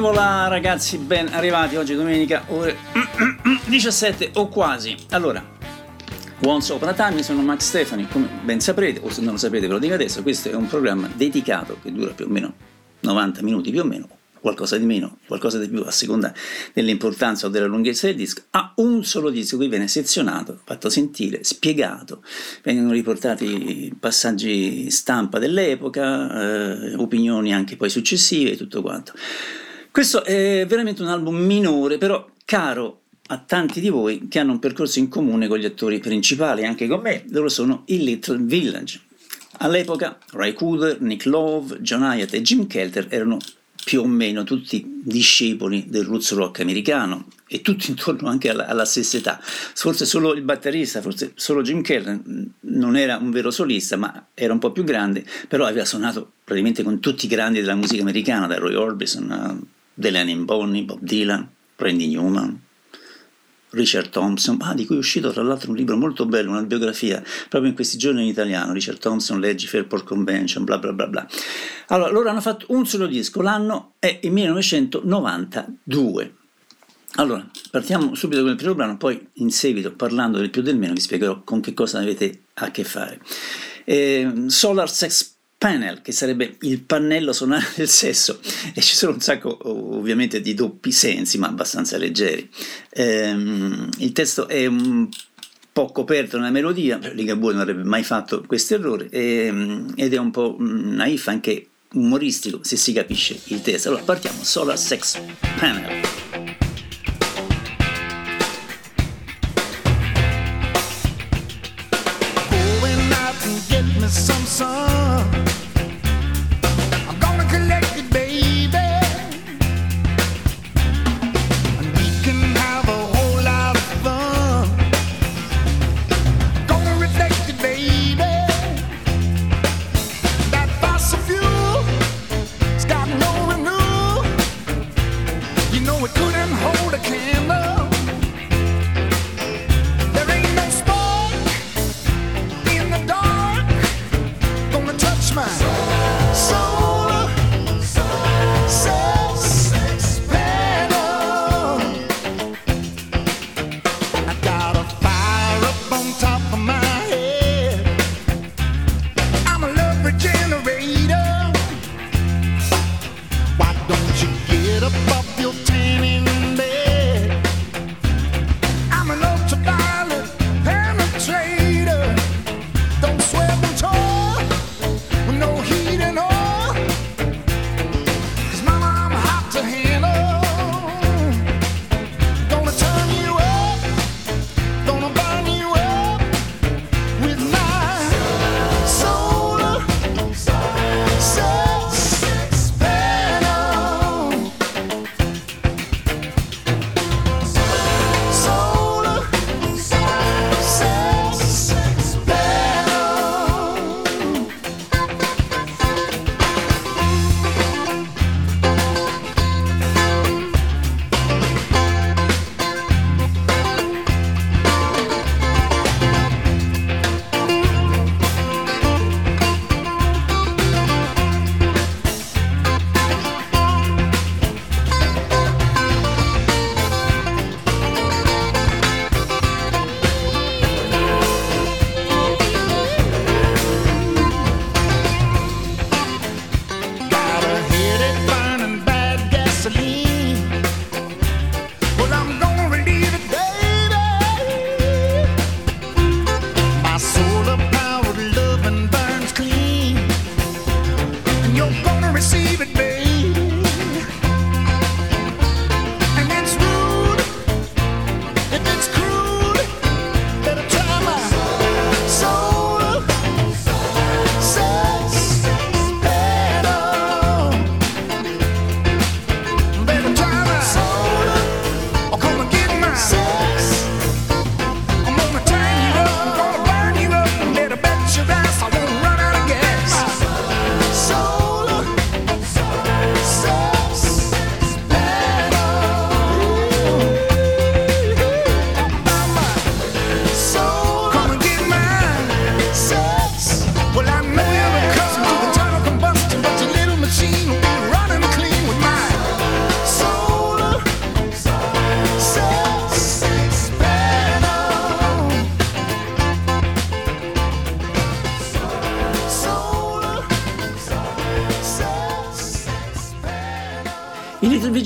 voilà ragazzi, ben arrivati oggi domenica ore 17 o quasi. Allora, Once Upon a Time, sono Max Stefani, come ben saprete, o se non lo sapete ve lo dico adesso, questo è un programma dedicato che dura più o meno 90 minuti più o meno, qualcosa di meno, qualcosa di più a seconda dell'importanza o della lunghezza del disco, a un solo disco qui viene sezionato, fatto sentire, spiegato, vengono riportati passaggi stampa dell'epoca, eh, opinioni anche poi successive e tutto quanto. Questo è veramente un album minore, però caro a tanti di voi che hanno un percorso in comune con gli attori principali, anche con me, loro sono i Little Village. All'epoca Ray Cooder, Nick Love, John Hyatt e Jim Kelter erano più o meno tutti discepoli del roots rock americano e tutti intorno anche alla, alla, stessa età. Forse solo il batterista, forse solo Jim Kelter non era un vero solista, ma era un po' più grande, però aveva suonato praticamente con tutti i grandi della musica americana, da Roy Orbison a Delaney Bonnie, Bob Dylan, Randy Newman, Richard Thompson, ah, di cui è uscito tra l'altro un libro molto bello, una biografia, proprio in questi giorni in italiano, Richard Thompson, leggi Fairport Convention, bla bla bla bla. Allora, loro hanno fatto un solo disco, l'anno è il 1992. Allora, partiamo subito con il primo brano, poi in seguito, parlando del più del meno, vi spiegherò con che cosa avete a che fare. Eh, Solar Sex panel, che sarebbe il pannello sonore del sesso, e ci sono un sacco ovviamente di doppi sensi, ma abbastanza leggeri. Ehm, il testo è un po' coperto nella melodia, Ligabue non avrebbe mai fatto questo errore, ehm, ed è un po' naif anche umoristico se si capisce il testo. Allora partiamo, Solar Sex Panel.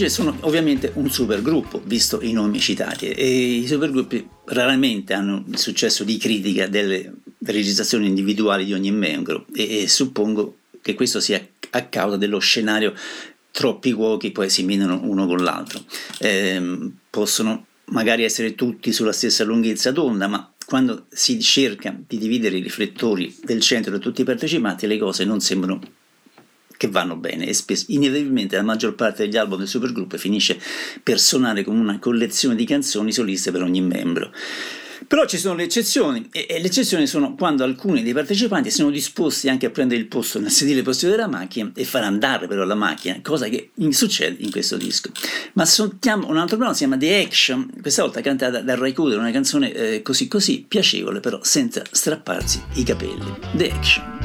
Gees sono ovviamente un supergruppo, visto i nomi citati, e i supergruppi raramente hanno il successo di critica delle registrazioni individuali di ogni membro e, e suppongo che questo sia a causa dello scenario troppi cuochi poi si minano uno con l'altro. Eh, possono magari essere tutti sulla stessa lunghezza d'onda, ma quando si cerca di dividere i riflettori del centro da tutti i partecipanti, le cose non sembrano che vanno bene e spesso, inevitabilmente la maggior parte degli album del supergruppo finisce per suonare come una collezione di canzoni soliste per ogni membro. Però ci sono le eccezioni e, e, le eccezioni sono quando alcuni dei partecipanti sono disposti anche a prendere il posto nel sedile posteriore della macchina e far andare però la macchina, cosa che succede in questo disco. Ma sentiamo un altro brano, si chiama The Action, questa volta cantata da Ray Cooder, una canzone eh, così così piacevole però senza strapparsi i capelli. The Action.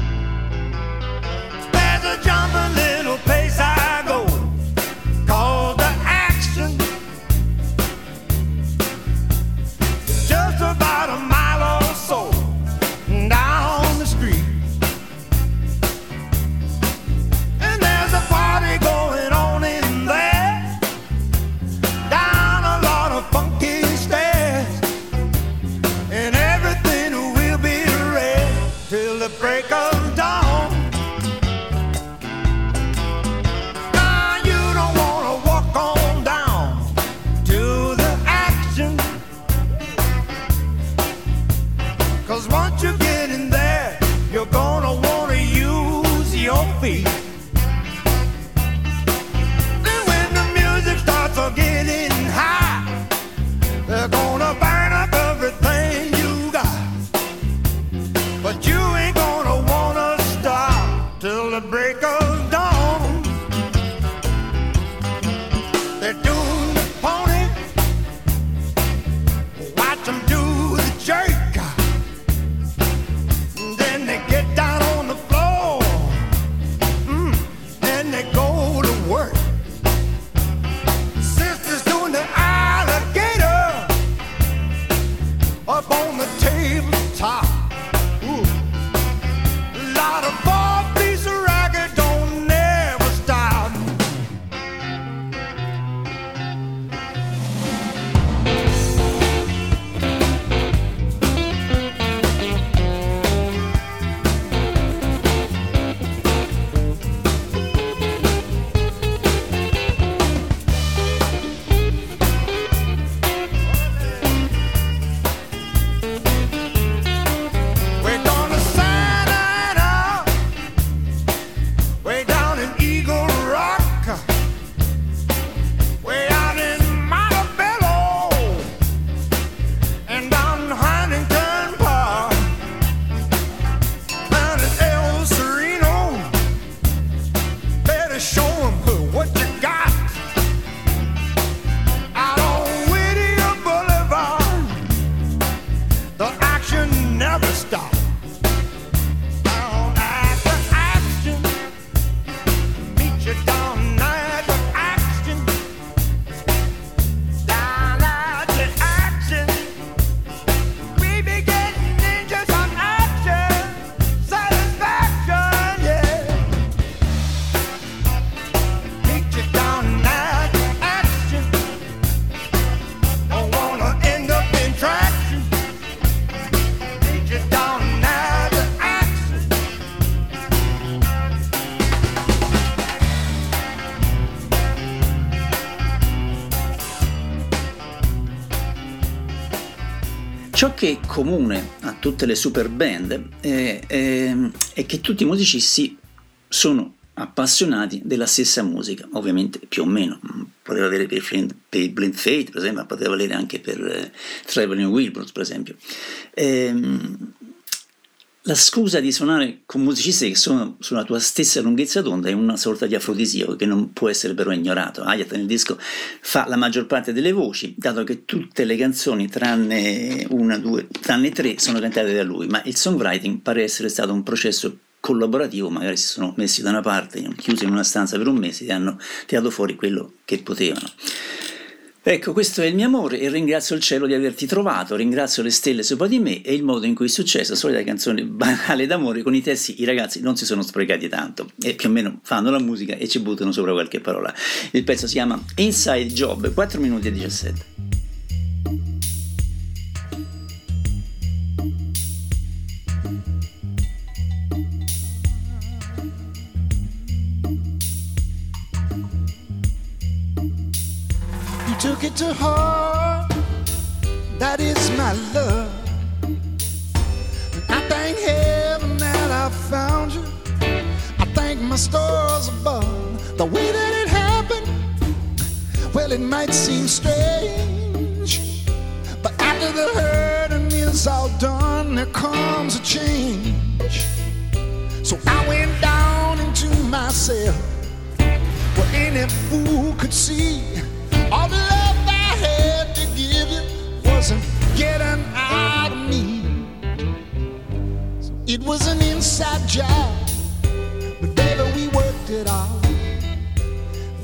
Comune a tutte le super band è, è, è che tutti i musicisti sono appassionati della stessa musica, ovviamente più o meno, poteva avere per, per Blind Fate per esempio, ma poteva valere anche per eh, Traveling Wilburys per esempio. Ehm, la scusa di suonare con musicisti che sono sulla tua stessa lunghezza d'onda è una sorta di afrodisiaco che non può essere però ignorato. Hayat nel disco fa la maggior parte delle voci, dato che tutte le canzoni, tranne una, due, tranne tre, sono cantate da lui, ma il songwriting pare essere stato un processo collaborativo, magari si sono messi da una parte, chiusi in una stanza per un mese e hanno tirato fuori quello che potevano. Ecco, questo è il mio amore e ringrazio il cielo di averti trovato, ringrazio le stelle sopra di me e il modo in cui è successo, solita canzone banale d'amore, con i testi i ragazzi non si sono sprecati tanto e più o meno fanno la musica e ci buttano sopra qualche parola. Il pezzo si chiama Inside Job, 4 minuti e 17. Took it to heart. That is my love. I thank heaven that I found you. I thank my stars above. The way that it happened, well, it might seem strange. But after the hurting is all done, there comes a change. So I went down into myself where any fool could see all the love I had to give you wasn't getting out of me. It was an inside job, but baby, we worked it out.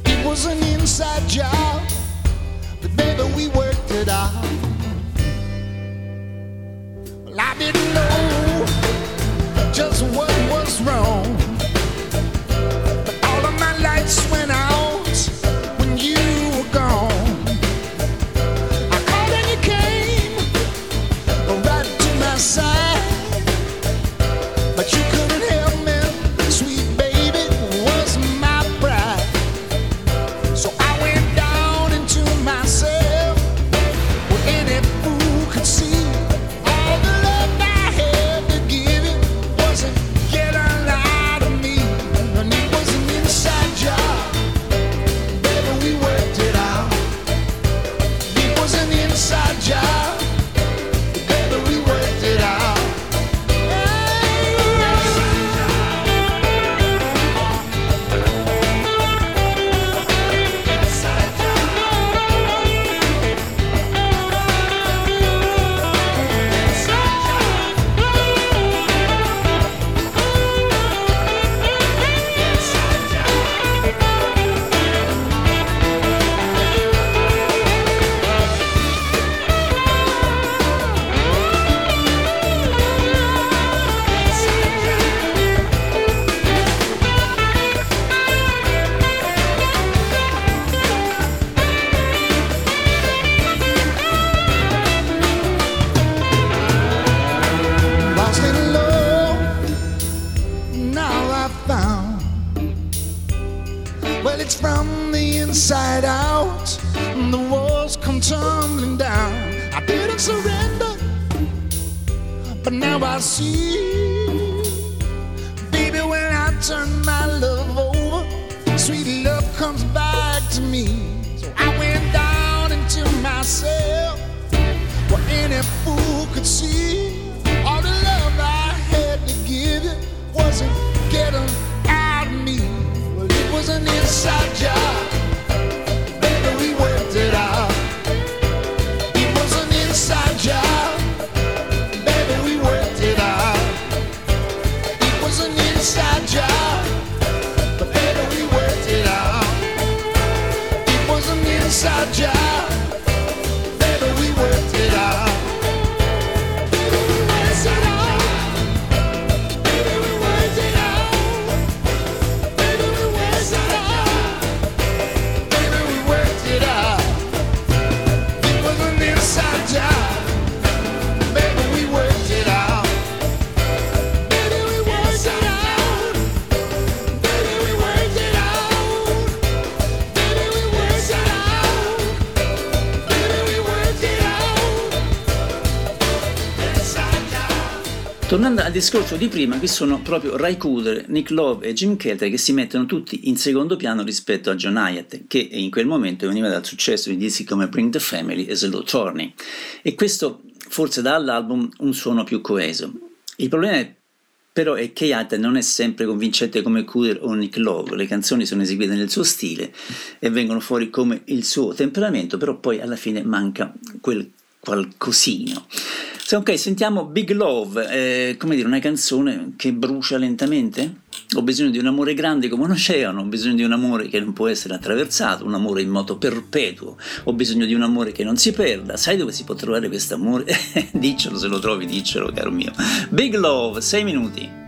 It was an inside job, but baby, we worked it out. Tornando al discorso di prima, qui sono proprio Ray Cooder, Nick Love e Jim Kelter che si mettono tutti in secondo piano rispetto a John Hyatt, che in quel momento veniva dal successo di dischi come Bring the Family e Slow Turning. E questo forse dà all'album un suono più coeso. Il problema è però è che Hyatt non è sempre convincente come Cooder o Nick Love, le canzoni sono eseguite nel suo stile e vengono fuori come il suo temperamento, però poi alla fine manca quel qualcosino. Se ok, sentiamo Big Love, eh, come dire, una canzone che brucia lentamente? Ho bisogno di un amore grande come un oceano, ho bisogno di un amore che non può essere attraversato, un amore in moto perpetuo, ho bisogno di un amore che non si perda. Sai dove si può trovare questo amore? diccelo se lo trovi, diccelo, caro mio. Big Love, 6 minuti.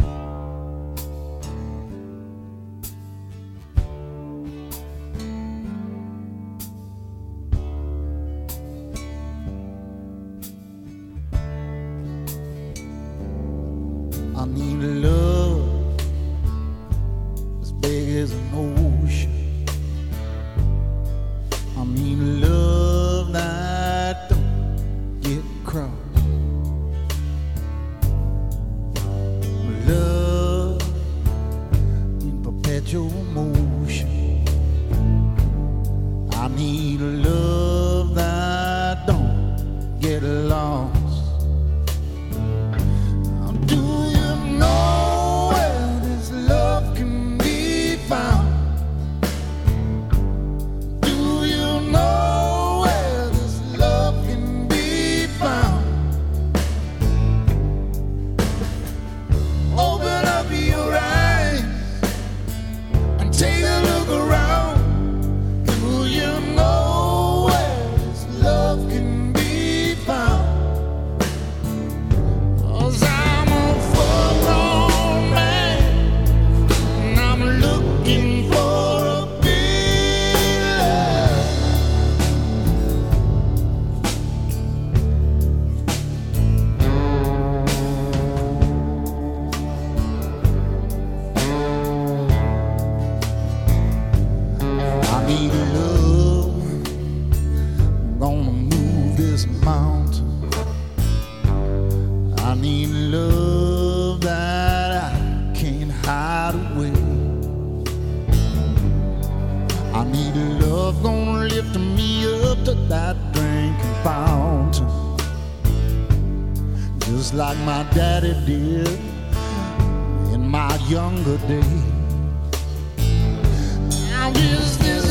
just like my daddy did in my younger days. Now is this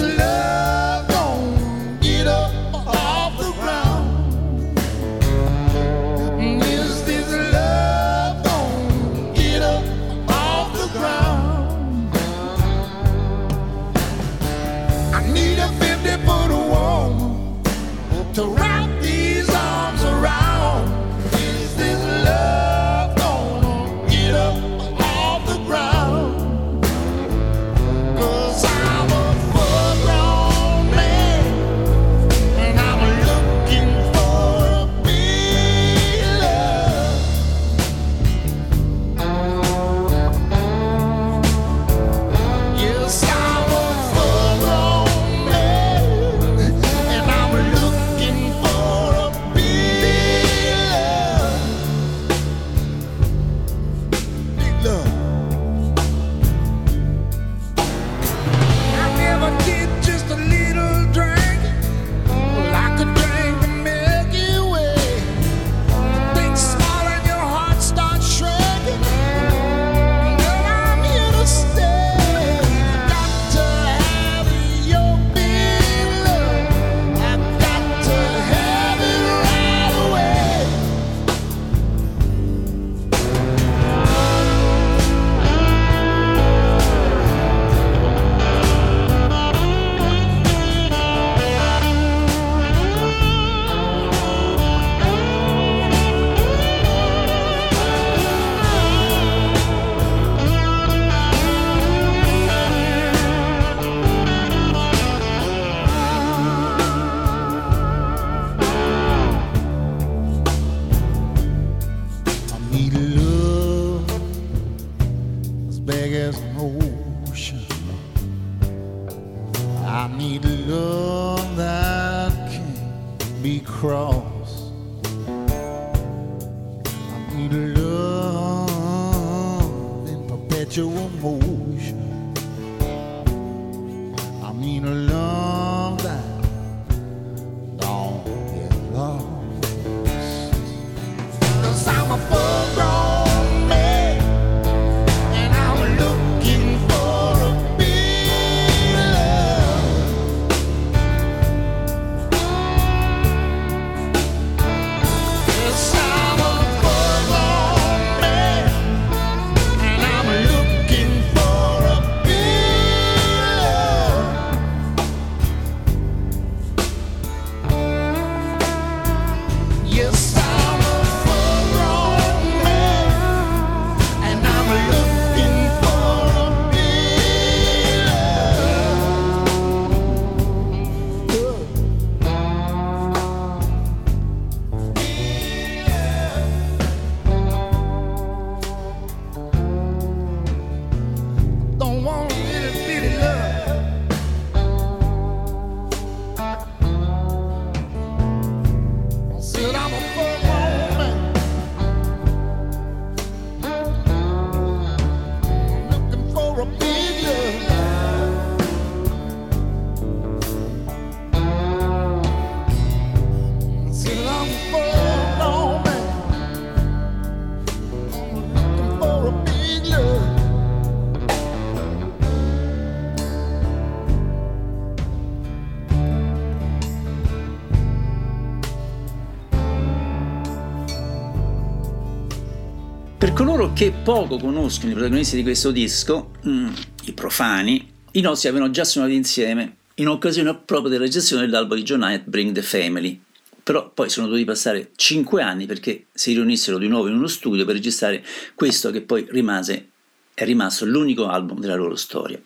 coloro che poco conoscono i protagonisti di questo disco, mm, i profani, i nostri avevano già suonato insieme in occasione proprio della registrazione dell'album di John Hyatt Bring the Family. Però poi sono dovuti passare 5 anni perché si riunissero di nuovo in uno studio per registrare questo che poi rimase è rimasto l'unico album della loro storia.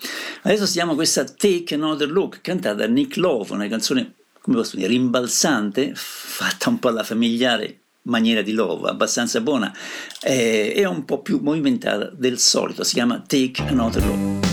Adesso stiamo questa Take Another Look, cantata da Nick Love, una canzone, come posso dire, rimbalzante, fatta un po' alla familiare maniera di Love, abbastanza buona. Eh, e un po' più movimentata del solito, si chiama Take Another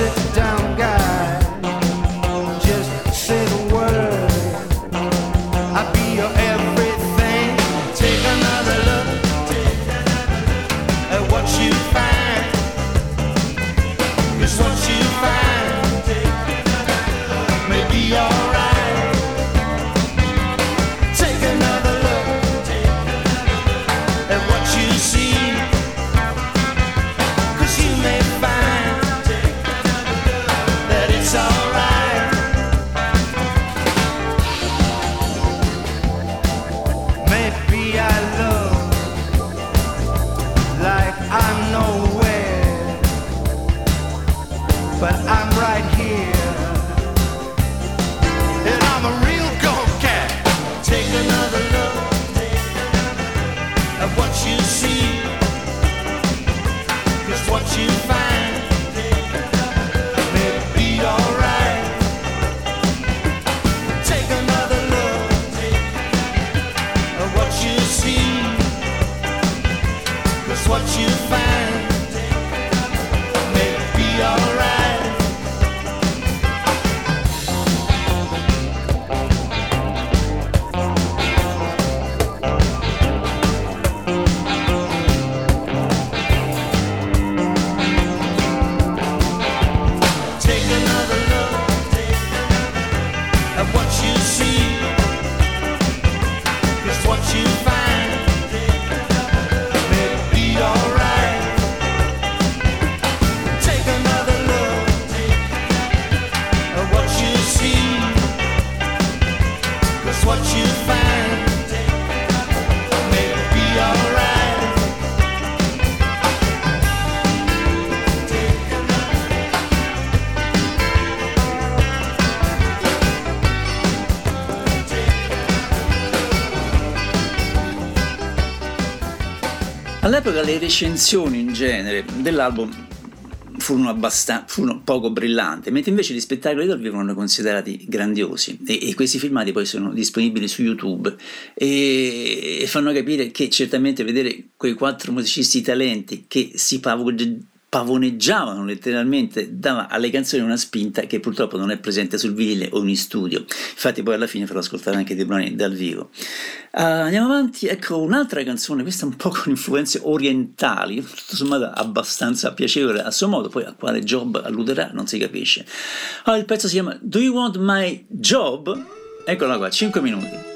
sit down. All'epoca le recensioni in genere dell'album furono, abbastan- furono poco brillanti, mentre invece gli spettacoli dal vivo erano considerati grandiosi e, e, questi filmati poi sono disponibili su YouTube e, e, fanno capire che certamente vedere quei quattro musicisti talenti che si, pavone- pavoneggiavano letteralmente, dava alle canzoni una spinta che purtroppo non è presente sul vinile o in studio. Infatti poi alla fine farò ascoltare anche dei brani dal vivo. Uh, andiamo avanti, ecco un'altra canzone, questa un po' con influenze orientali, tutto sommato abbastanza piacevole a suo modo, poi a quale job alluderà non si capisce. Allora, il pezzo si chiama Do You Want My Job? Eccola qua, 5 minuti.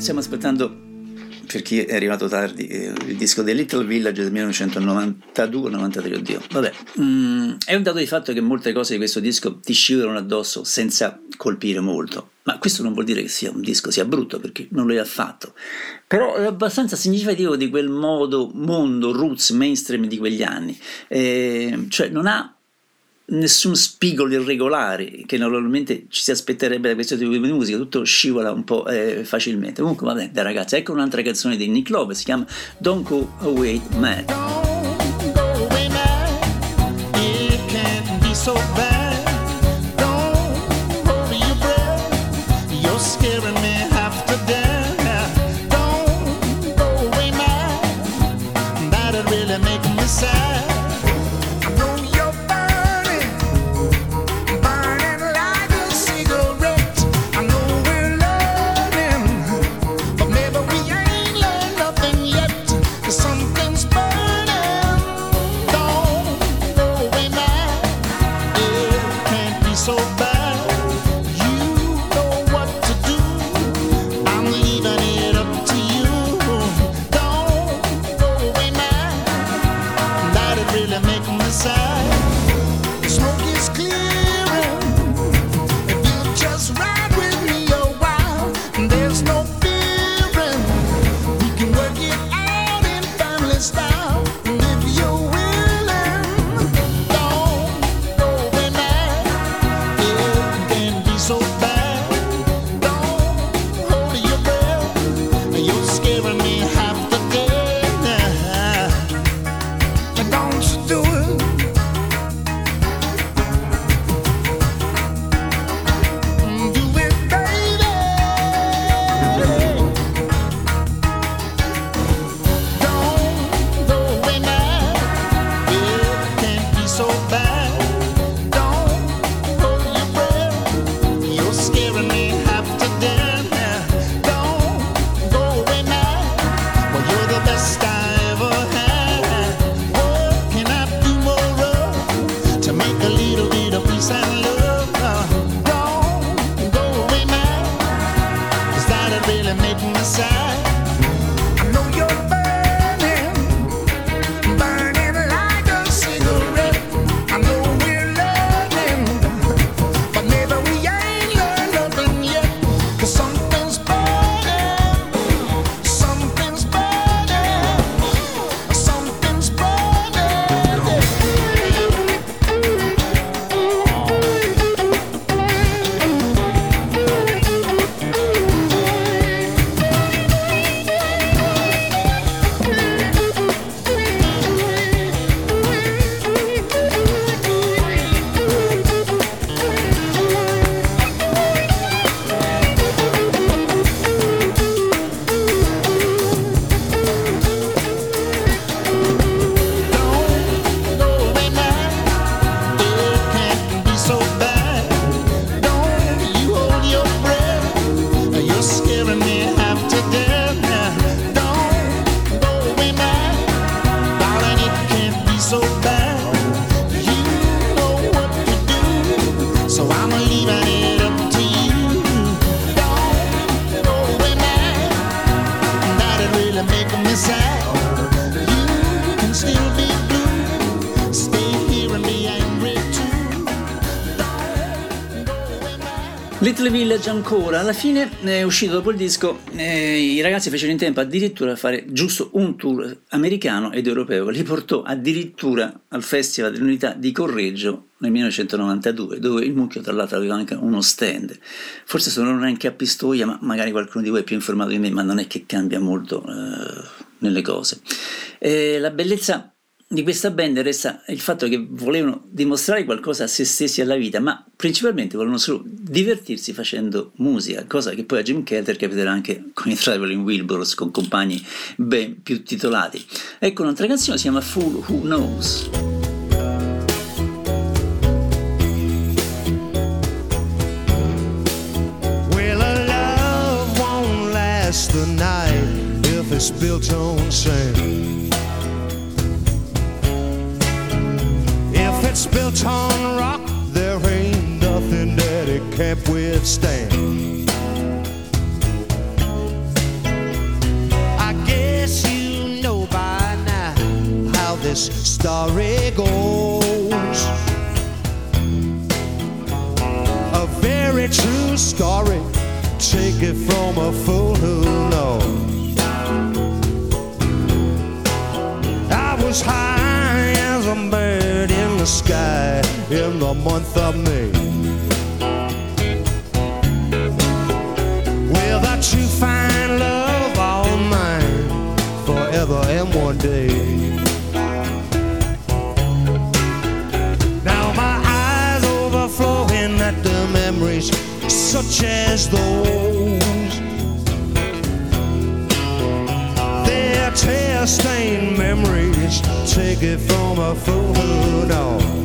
Stiamo aspettando per chi è arrivato tardi, eh, il disco The Little Village del 1992-93, oddio. Vabbè, mm, è un dato di fatto che molte cose di questo disco ti scivolano addosso senza colpire molto. Ma questo non vuol dire che sia un disco sia brutto, perché non lo è affatto. Però è abbastanza significativo di quel modo mondo, roots, mainstream di quegli anni. Eh, cioè non ha nessun spigolo irregolare che normalmente ci si aspetterebbe da questo tipo di musica, tutto scivola un po' eh, facilmente. Comunque, vabbè, dai ragazzi, ecco un'altra canzone di Nick Love, si chiama Don't Go Away Mad. Little Village ancora, alla fine è uscito dopo il disco, eh, i ragazzi fecero in tempo addirittura a fare giusto un tour americano ed europeo li portò addirittura al Festival dell'Unità di Correggio nel 1992, dove il mucchio tra l'altro aveva anche uno stand. Forse sono neanche a Pistoia, ma magari qualcuno di voi è più informato di me, ma non è che cambia molto eh, nelle cose. Eh, la bellezza di questa band resta il fatto che volevano dimostrare qualcosa a se stessi alla vita, ma principalmente volevano solo divertirsi facendo musica, cosa che poi a Jim Kelter capiterà anche con i Traveling Wilburys, con compagni ben più titolati. Ecco un'altra canzone, si chiama Fool Who Knows. Built on sand. It's built on rock, there ain't nothing that it can't withstand. I guess you know by now how this story goes. A very true story, take it from a fool who knows. I was high as a bird the sky in the month of May. Without you, find love all mine forever and one day. Now my eyes overflowing at the memories such as those. tear stained memories. Take it from a photo knows.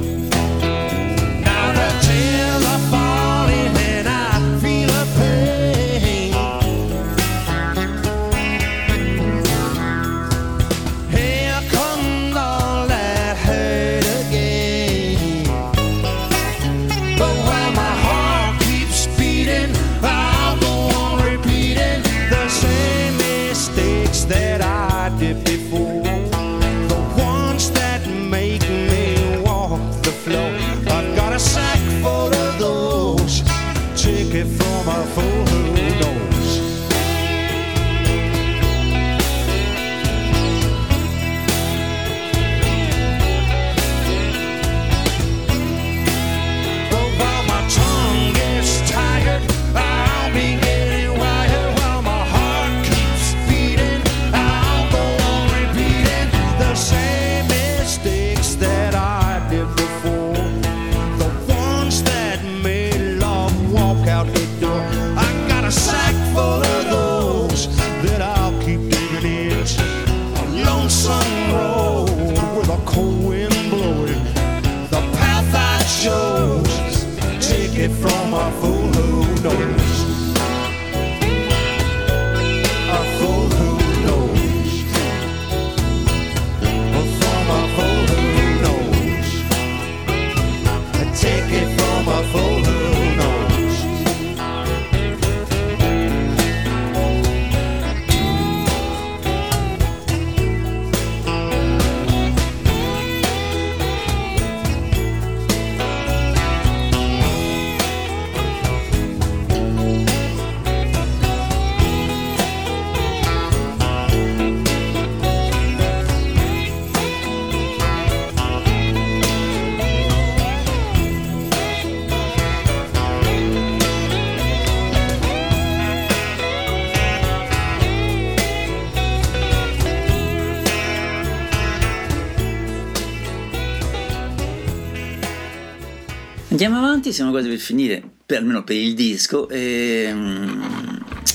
andiamo avanti, siamo quasi per finire, per, almeno per il disco, e,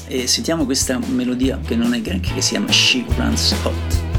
e sentiamo questa melodia che non è granché, che si chiama She Runs Hot.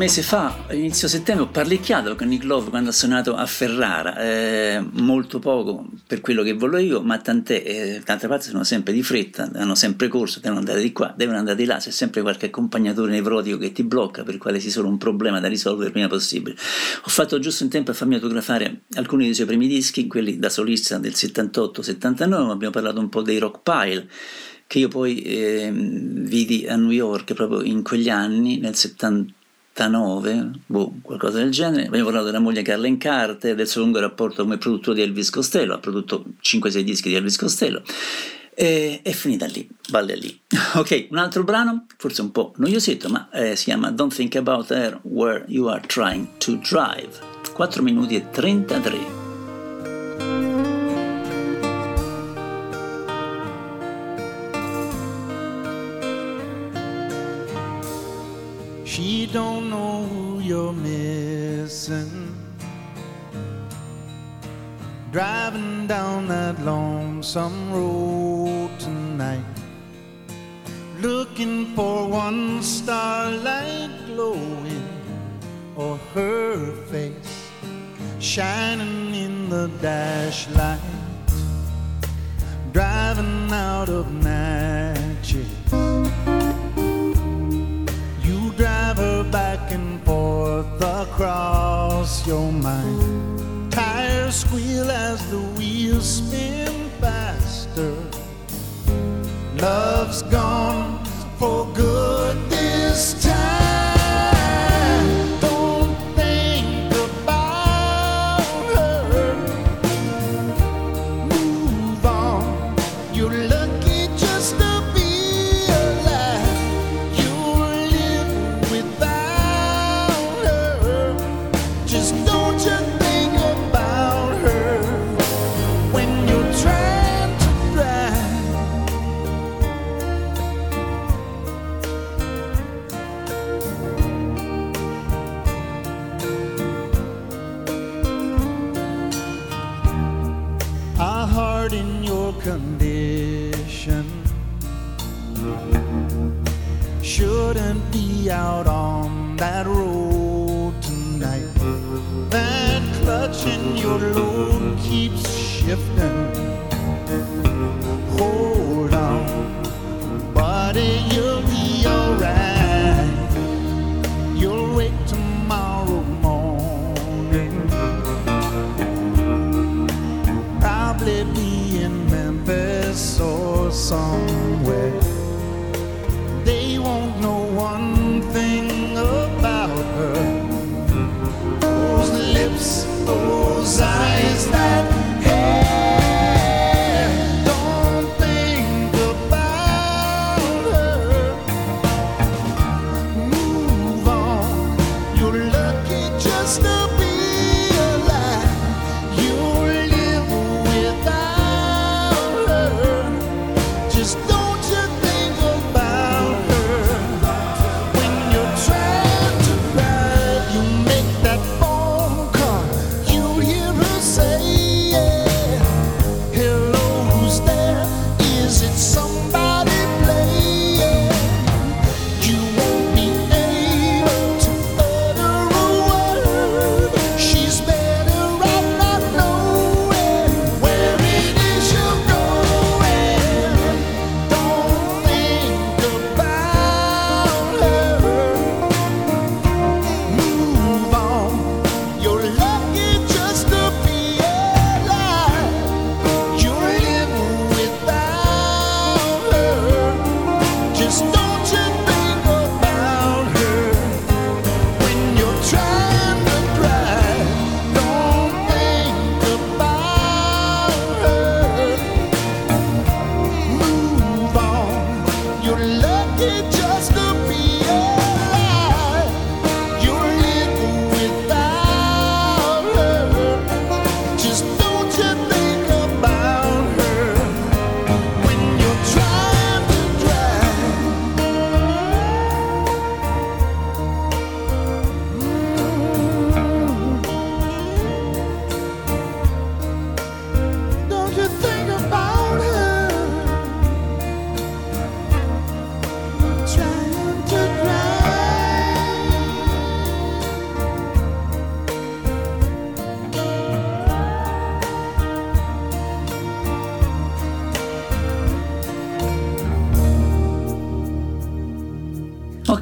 Mese fa, inizio settembre, ho parlicchiato con Nick Love quando ha suonato a Ferrara, eh, molto poco per quello che volevo io, ma tant'è, eh, d'altra parte sono sempre di fretta, hanno sempre corso, devono andare di qua, devono andare di là, c'è sempre qualche accompagnatore nevrotico che ti blocca, per quale si solo un problema da risolvere il prima possibile. Ho fatto giusto in tempo a farmi autografare alcuni dei suoi primi dischi, quelli da solista del 78-79, abbiamo parlato un po' dei Rock Pile, che io poi eh, vidi a New York proprio in quegli anni, nel 79, boh, qualcosa del genere. Abbiamo parlato della moglie Carlen Carter, del suo lungo rapporto come produttore di Elvis Costello, ha prodotto 5-6 dischi di Elvis Costello. E è finita lì, balle lì. Ok, un altro brano, forse un po' noiosetto, ma eh, si chiama Don't Think About Her Where You Are Trying to Drive. 4 minuti e 33. Don't know who you're missing. Driving down that lonesome road tonight, looking for one starlight glowing or her face. Shining in the dash light, driving out of your mind. Tires squeal as the wheels spin faster. Love's gone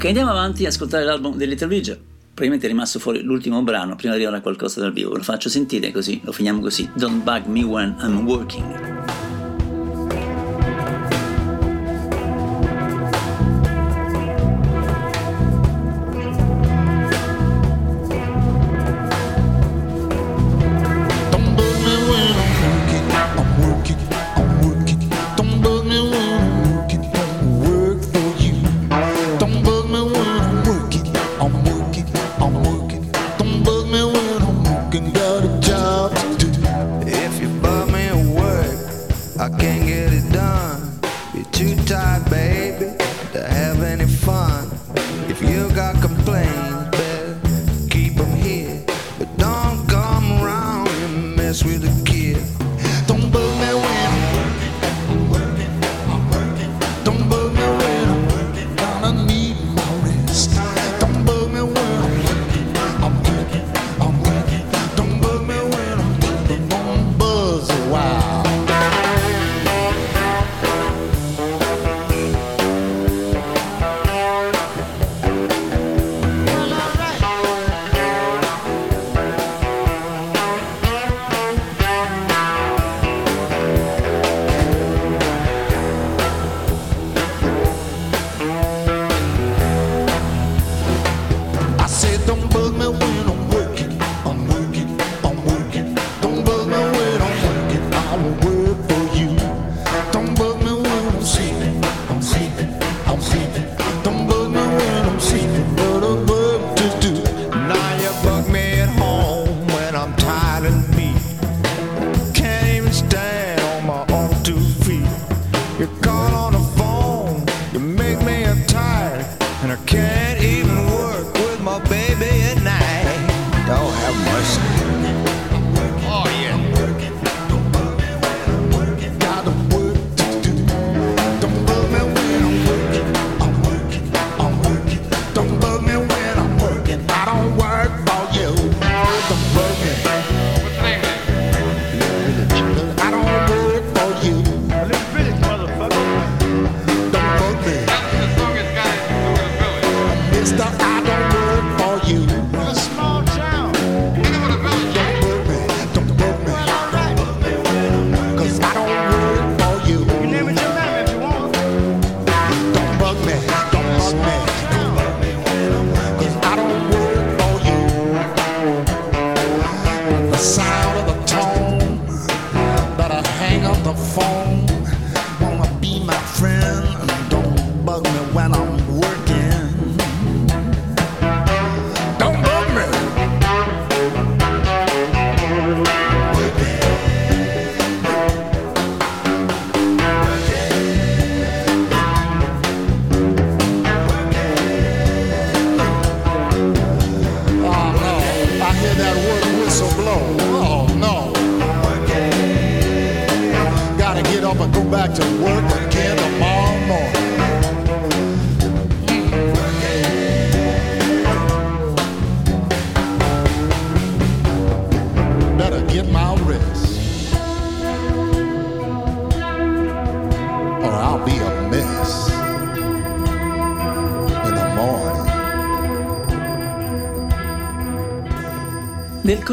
andiamo avanti a ascoltare l'album dei Little Bridge. Probabilmente è rimasto fuori l'ultimo brano, prima di arrivare a qualcosa dal vivo. Lo faccio sentire così, lo finiamo così. Don't bug me when I'm working.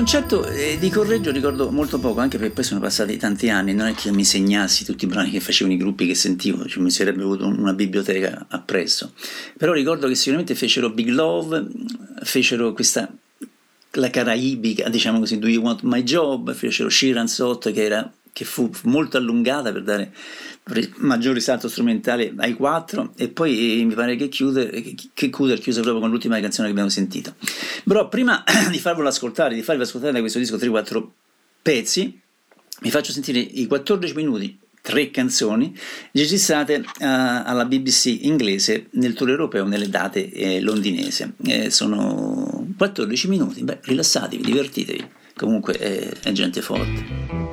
concetto eh, di Correggio ricordo molto poco, anche perché poi sono passati tanti anni, non è che mi segnassi tutti i brani che facevano i gruppi che sentivo, cioè mi sarebbe avuto una biblioteca appresso. Però ricordo che sicuramente fecero Big Love, fecero questa la caraibica, diciamo così, Do You Want My Job, fecero Sheeran Sot che, era, che fu molto allungata per dare maggior risalto strumentale ai quattro e poi eh, mi pare che Cuder, che Cuder chiuse proprio con l'ultima canzone che abbiamo sentito. Però prima di farvelo ascoltare, di farvi ascoltare da questo disco 3-4 pezzi, vi faccio sentire i 14 minuti, tre canzoni, registrate uh, alla BBC inglese nel tour europeo nelle date eh, londinese. Eh, sono 14 minuti, beh, rilassatevi, divertitevi, comunque eh, è gente forte.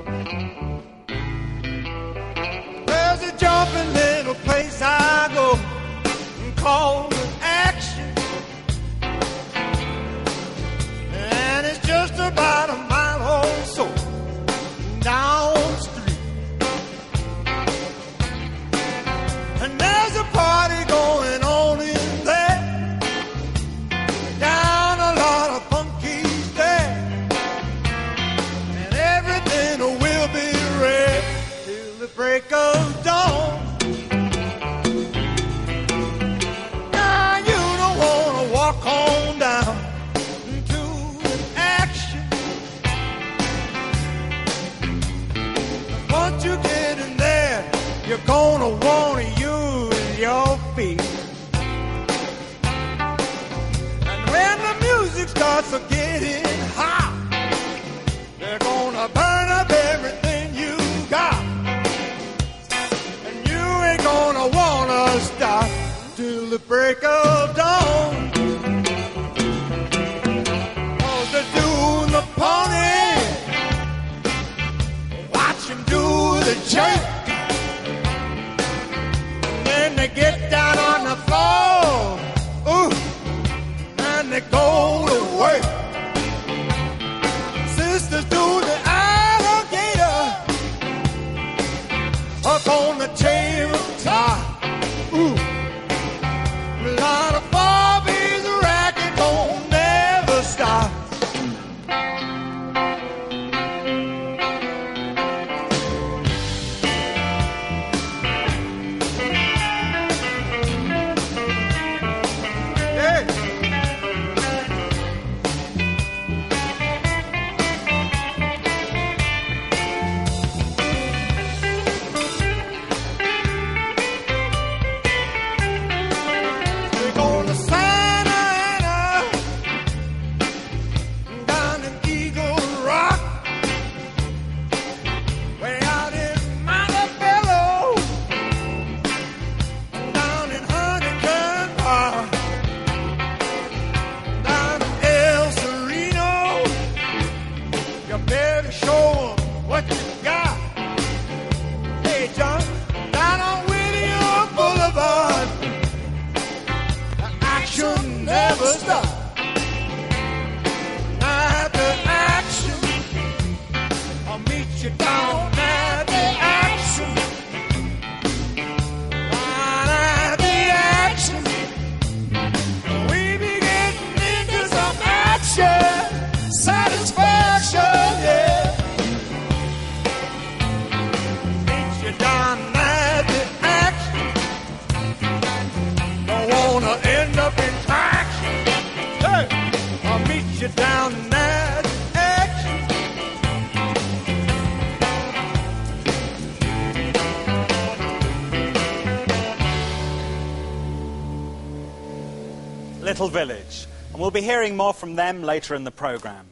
We'll be hearing more from them later in the programme.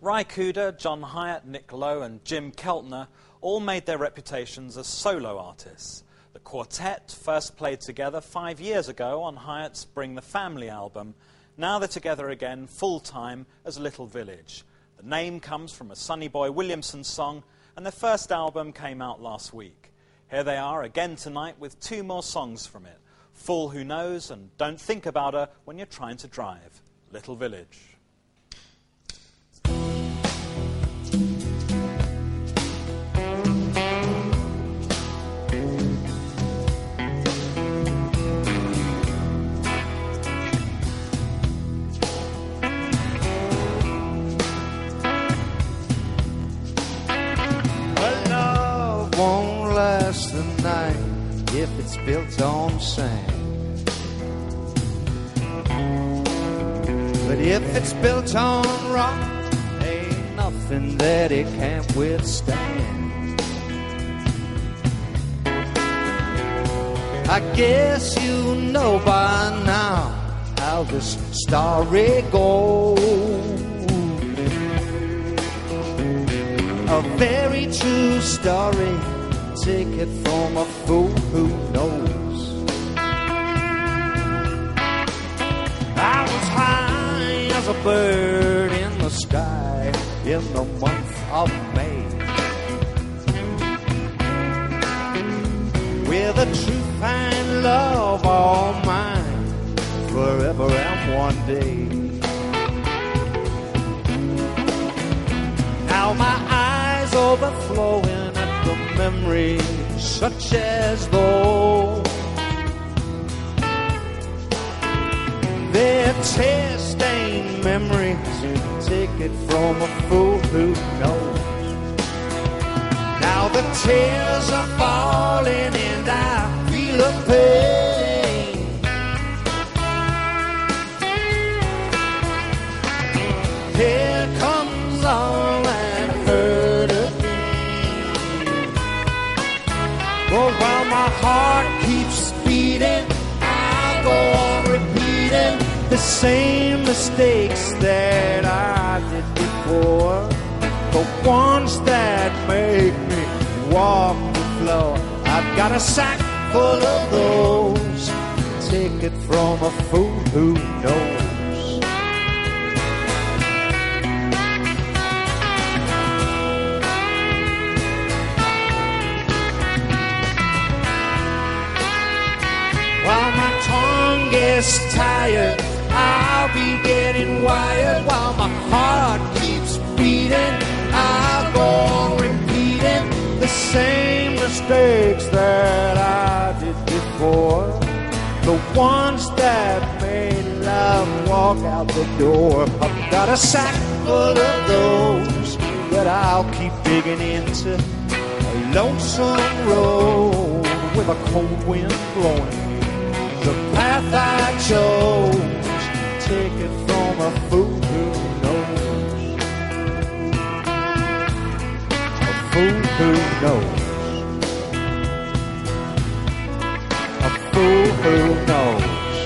Ry Cooder, John Hyatt, Nick Lowe, and Jim Keltner all made their reputations as solo artists. The quartet first played together five years ago on Hyatt's Bring the Family album. Now they're together again full time as Little Village. The name comes from a Sonny Boy Williamson song, and their first album came out last week. Here they are again tonight with two more songs from it Fool Who Knows and Don't Think About Her When You're Trying to Drive. Little Village. Built on sand. But if it's built on rock, ain't nothing that it can't withstand. I guess you know by now how this story goes. A very true story. Take it from a fool who knows. I was high as a bird in the sky in the month of May. With a true fine love all mine forever and one day. Now my eyes overflowing the memories such as those. They're tear-stained memories. To take it from a fool who knows. Now the tears are falling and I feel a pain. Same mistakes that I did before. The ones that make me walk the floor. I've got a sack full of those. Take it from a fool who knows. While my tongue gets tired, I'll be getting wired. While my heart keeps beating, I'll go repeating the same mistakes that I did before. The ones that made love walk out the door. I've got a sack full of those that I'll keep digging into. A lonesome road with a cold wind blowing the path I chose. Take it from a fool who knows. A fool who knows. A fool who knows.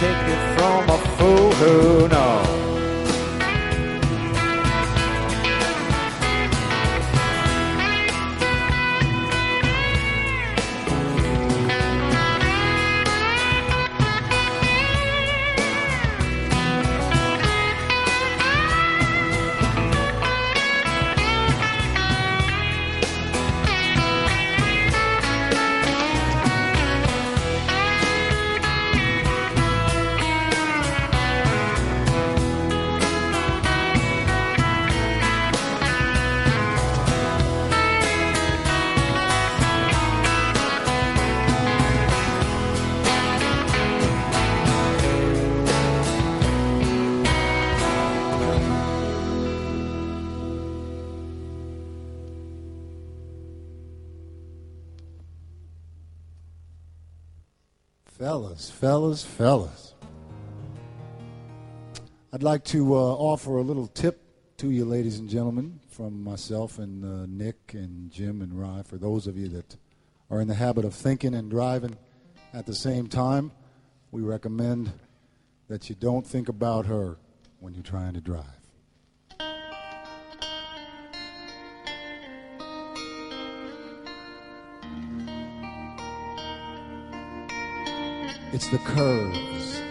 Take it from a fool who knows. Fellas, fellas. I'd like to uh, offer a little tip to you, ladies and gentlemen, from myself and uh, Nick and Jim and Rye. For those of you that are in the habit of thinking and driving at the same time, we recommend that you don't think about her when you're trying to drive. It's the curves.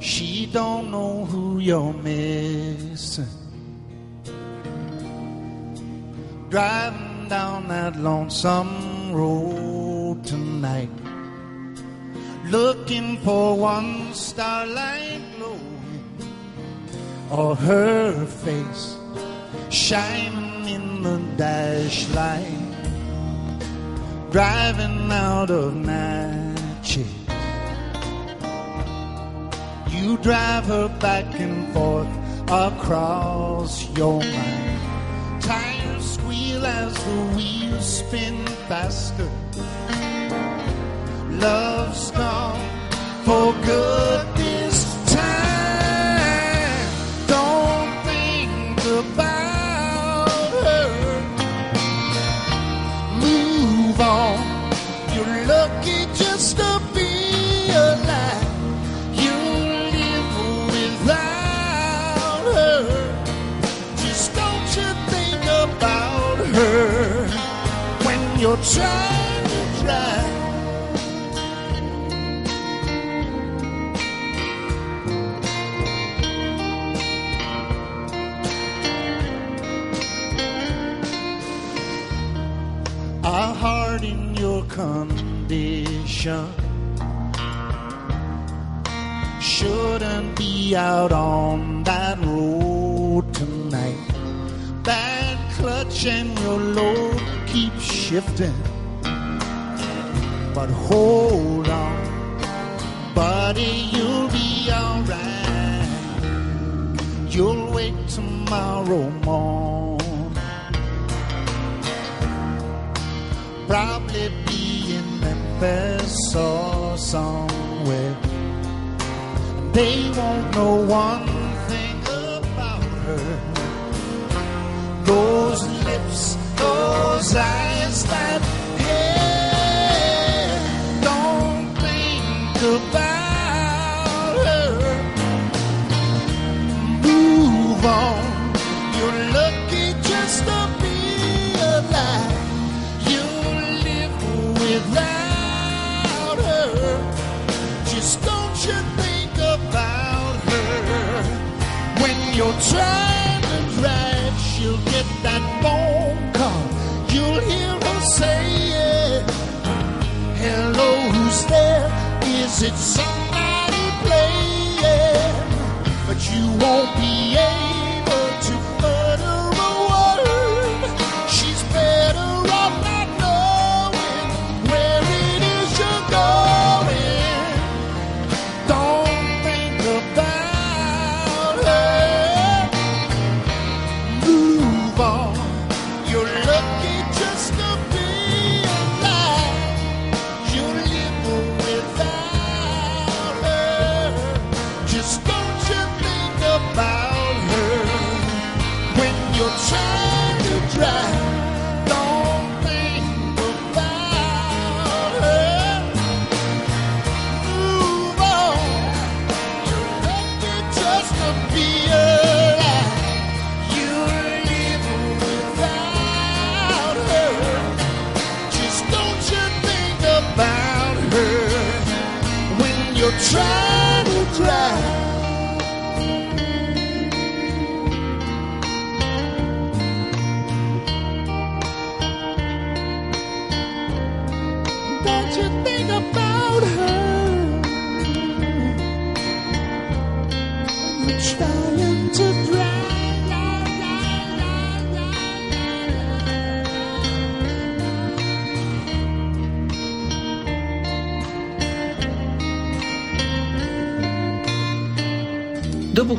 She don't know who you're missing. Driving down that lonesome road looking for one starlight glowing, or her face shining in the dash light, driving out of Natchez. You drive her back and forth across your mind. Tires squeal as the wheels spin faster. Love's gone for good this time. Don't think about her. Move on. You're lucky just to be alive. You live without her. Just don't you think about her when you're trying out on that road tonight. That clutch and your load keeps shifting. But hold on, buddy, you'll be alright. You'll wake tomorrow morning. day want no one Is it somebody playing?" But you won't be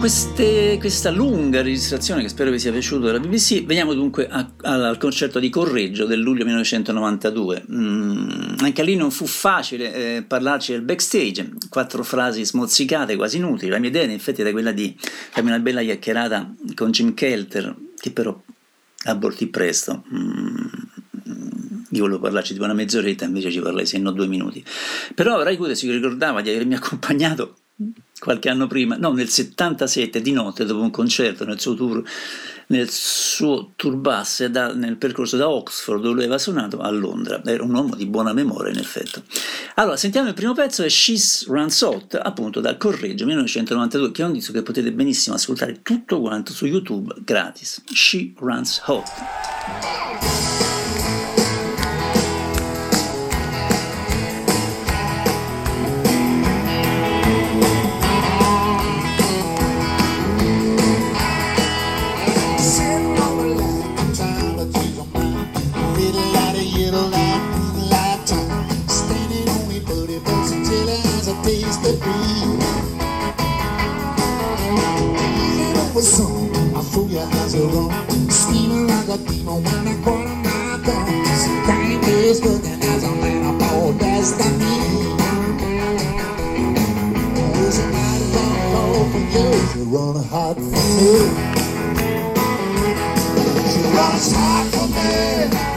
queste- questa lunga registrazione, che spero vi sia piaciuto della BBC, veniamo dunque a- al, al concerto di Correggio del luglio 1992. Mm, anche lì non fu facile eh, parlarci del backstage, quattro frasi smozzicate, quasi inutili. La mia idea, in effetti, era quella di farmi una bella chiacchierata con Jim Kelter, che però abortì presto. Mm, io volevo parlarci di una mezz'oretta, invece ci parlai se no due minuti. Però Ray Cooder si ricordava di avermi accompagnato qualche anno prima, no, nel 77 di notte dopo un concerto nel suo tour, nel suo tour bus da- nel percorso da Oxford dove aveva suonato a Londra. Era un uomo di buona memoria in effetti. Allora, sentiamo il primo pezzo, è She's Runs Hot, appunto dal Correggio 1992, che è un disco che potete benissimo ascoltare tutto quanto su YouTube gratis. She Runs Hot. She runs hard for me.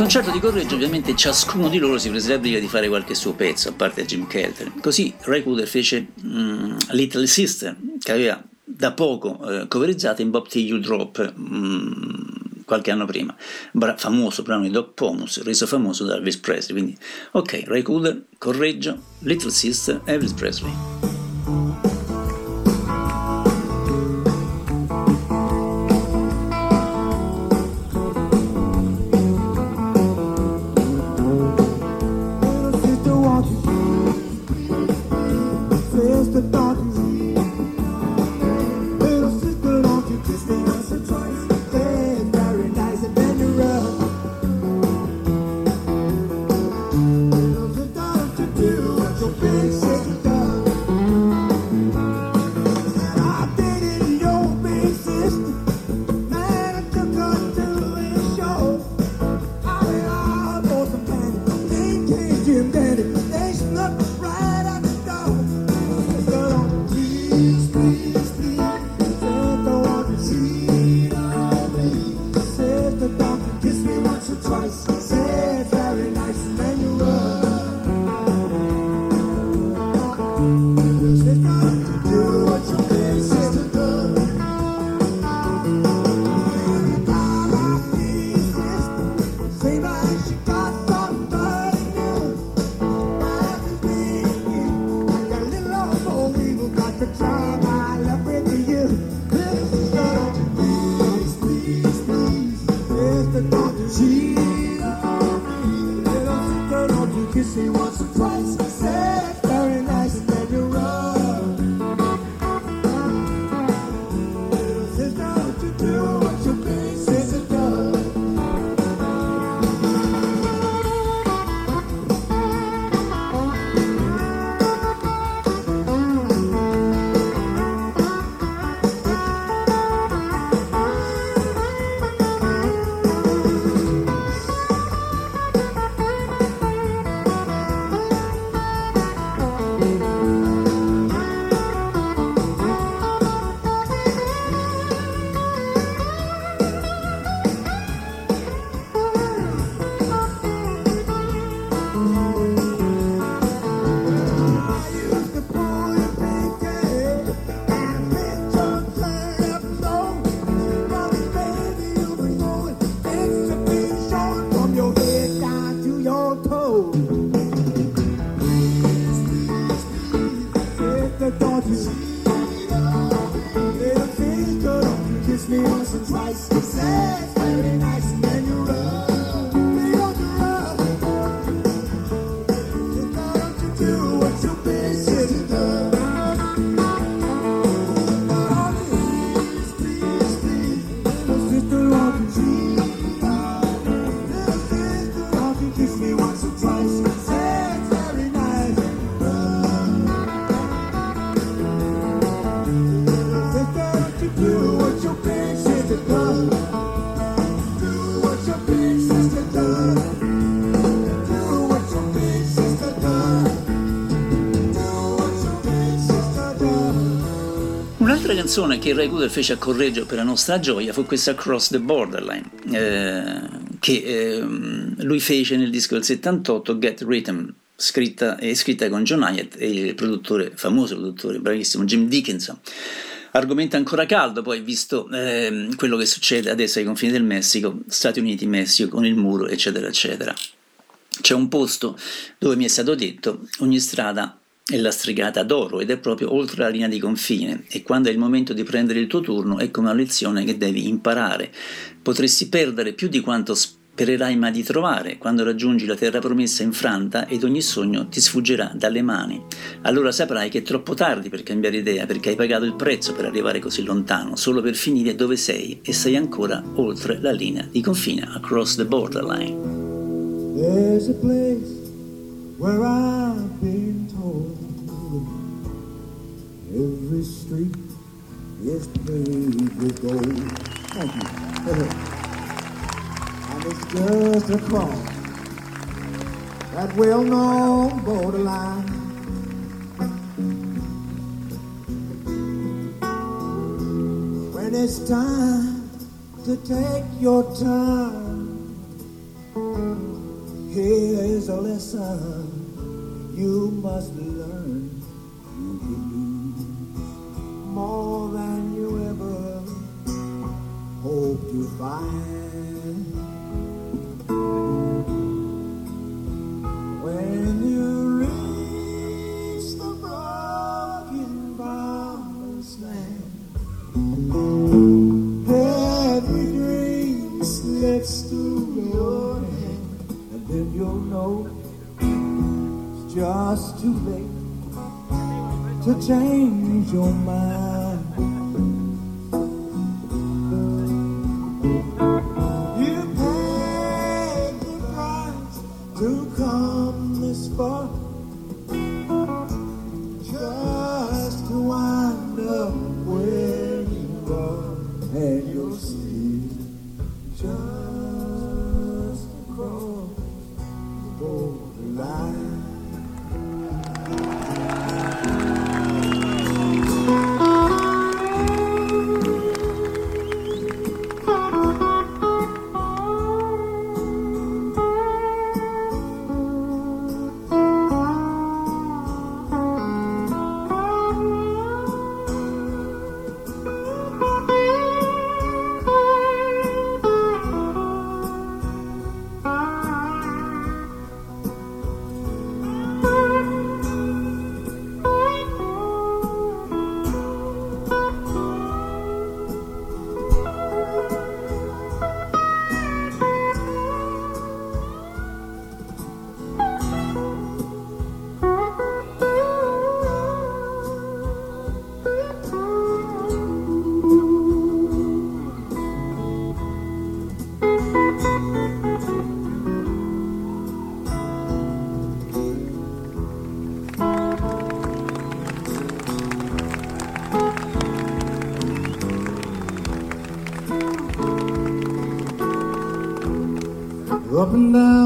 concerto di Correggio ovviamente ciascuno di loro si prese la briga di fare qualche suo pezzo, a parte Jim Kelter. Così Ray Cooder fece um, Little Sister, che aveva da poco eh, covereggiata in Bob T. U. Drop um, qualche anno prima, Bra- famoso brano di Doc Pomus, reso famoso da Elvis Presley. Quindi, ok, Ray Cooder, Correggio, Little Sister, Elvis Presley. canzone che Ray Cooder fece a Correggio per la nostra gioia fu questa Cross the Borderline, eh, che eh, lui fece nel disco del 78 Get Rhythm, scritta, eh, scritta con John Hyatt e il produttore, famoso produttore, bravissimo, Jim Dickinson argomento ancora caldo, poi visto eh, quello che succede adesso ai confini del Messico, Stati Uniti, Messico, con il muro, eccetera, eccetera. C'è un posto dove mi è stato detto ogni strada è lastricata d'oro ed è proprio oltre la linea di confine e quando è il momento di prendere il tuo turno è come una lezione che devi imparare. Potresti perdere più di quanto spererai mai di trovare quando raggiungi la terra promessa infranta ed ogni sogno ti sfuggirà dalle mani. Allora saprai che è troppo tardi per cambiare idea perché hai pagato il prezzo per arrivare così lontano, solo per finire dove sei e sei ancora oltre la linea di confine, across the borderline. Where I've been told every street is paved with gold. Thank you. and it's just across that well-known borderline. When it's time to take your time, here is a lesson you must learn. You can more than you ever hope to find. Know it's just too late to change your mind. You paid the price to come this far, and the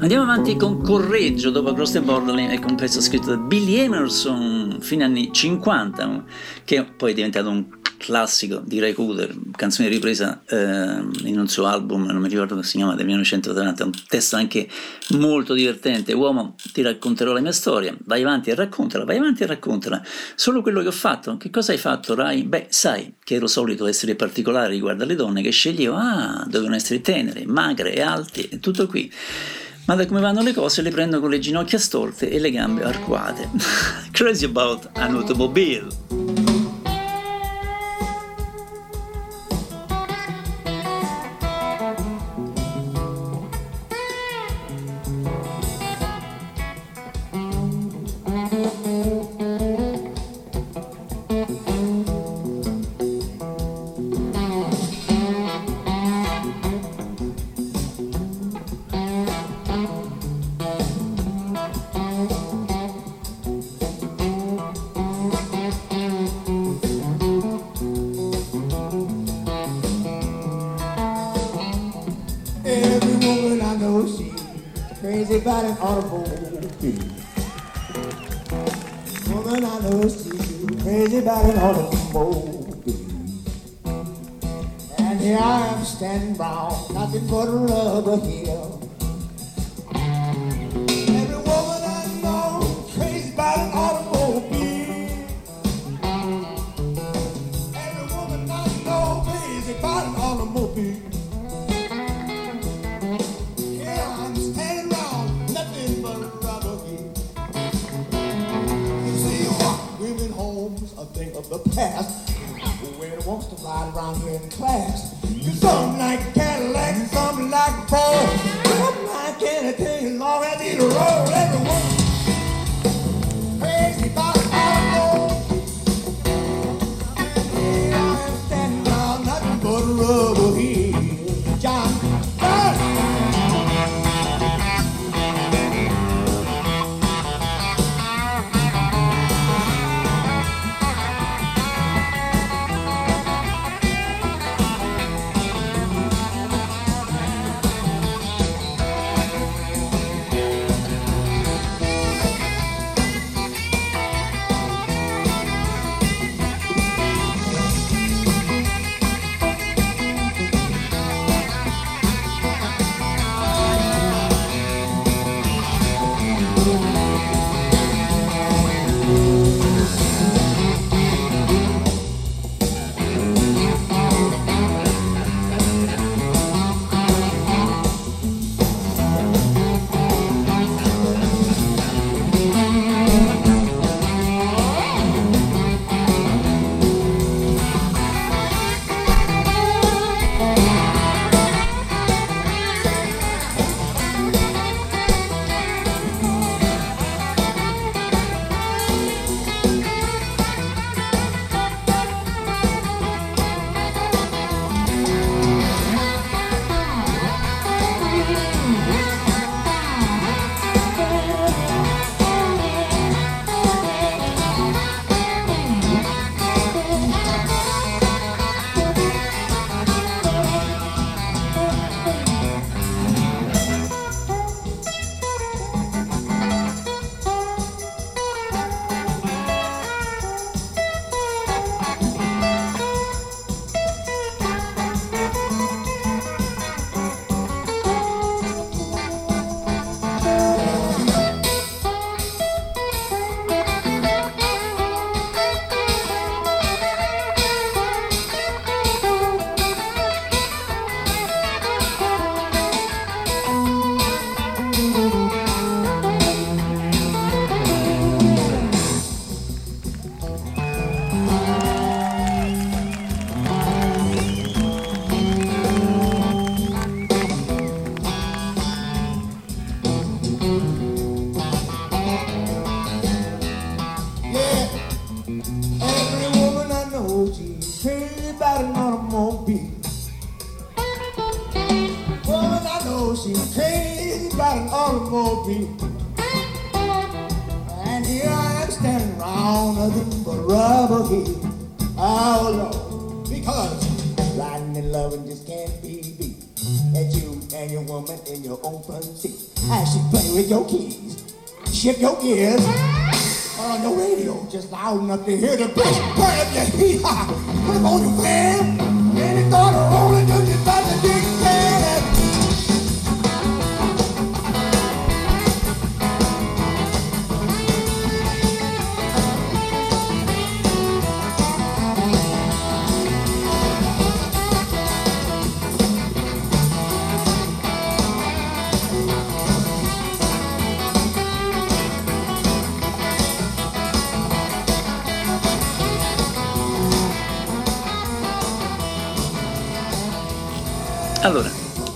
Andiamo avanti con Correggio dopo Cross the Borderline, ecco un pezzo scritto da Billy Emerson agli anni 50, che poi è diventato un classico di Ray Cooder, canzone ripresa eh, in un suo album, non mi ricordo come si chiama, del 1930, un testo anche molto divertente. Uomo, ti racconterò la mia storia, vai avanti e raccontala, vai avanti e raccontala. Solo quello che ho fatto, che cosa hai fatto Rai? Beh, sai che ero solito essere particolare riguardo alle donne che sceglievo, ah, dovevano essere tenere, magre e alte, tutto qui ma da come vanno le cose le prendo con le ginocchia stolte e le gambe arcuate. Crazy about an automobile. Bravo. Riding and loving just can't be beat. That you and your woman in your open seat. I should play with your keys, shift your gears. Or on your radio, just loud enough to hear the bass burn up your heat. Put 'em on your fan, and it started rolling, do you about to dig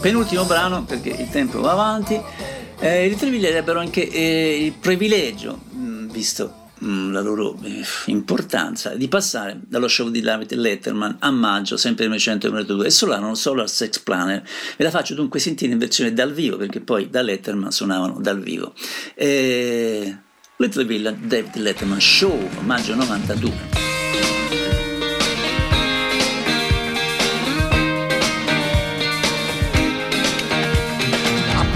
penultimo brano perché il tempo va avanti. Eh, I Little ebbero anche eh, il privilegio, mh, visto mh, la loro eh, importanza, di passare dallo show di David Letterman a maggio, sempre nel 1992, e suonarono solo al Sex Planner. Ve la faccio dunque sentire in versione dal vivo, perché poi da Letterman suonavano dal vivo. Eh, Little Villa, David Letterman Show, maggio 92.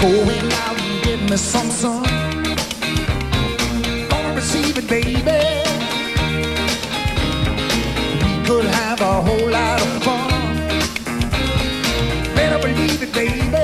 Going out and me some sun. Gonna receive it, baby. We could have a whole lot of fun. Better believe it, baby.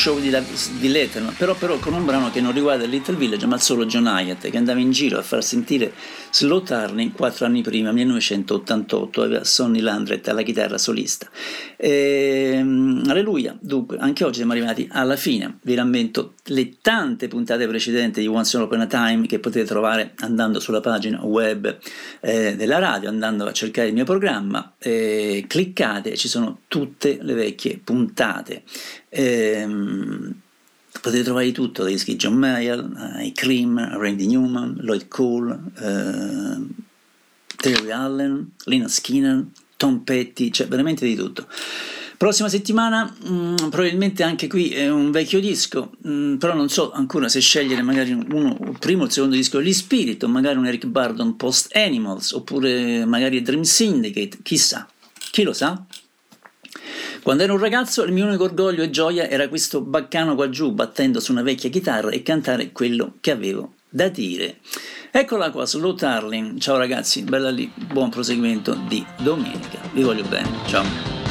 Show di, di Letterman, però, però con un brano che non riguarda il Little Village, ma solo John Hyatt, che andava in giro a far sentire Slow Turning quattro anni prima, 1988, aveva Sonny Landreth alla chitarra solista. Ehm, Alleluia, dunque, anche oggi siamo arrivati alla fine. Vi rammento le tante puntate precedenti di Once Upon a Time che potete trovare andando sulla pagina web eh, della radio, andando a cercare il mio programma, eh, cliccate, ci sono tutte le vecchie puntate. Ehm, potete trovare di tutto, dai dischi John Mayer, eh, ai Cream, Randy Newman, Lloyd Cole, eh, Terry Allen, Lina Skinner, Tom Petty, cioè veramente di tutto. Prossima settimana mh, probabilmente anche qui è un vecchio disco, mh, però non so ancora se scegliere magari uno, il primo o il secondo disco degli Spirit, o magari un Eric Bardon Post Animals, oppure magari Dream Syndicate, chissà, chi lo sa? Quando ero un ragazzo il mio unico orgoglio e gioia era questo baccano qua giù battendo su una vecchia chitarra e cantare quello che avevo da dire. Eccola qua, Slow Tarling. Ciao ragazzi, bella lì, buon proseguimento di domenica. Vi voglio bene, ciao.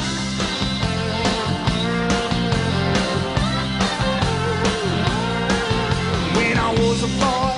the fall.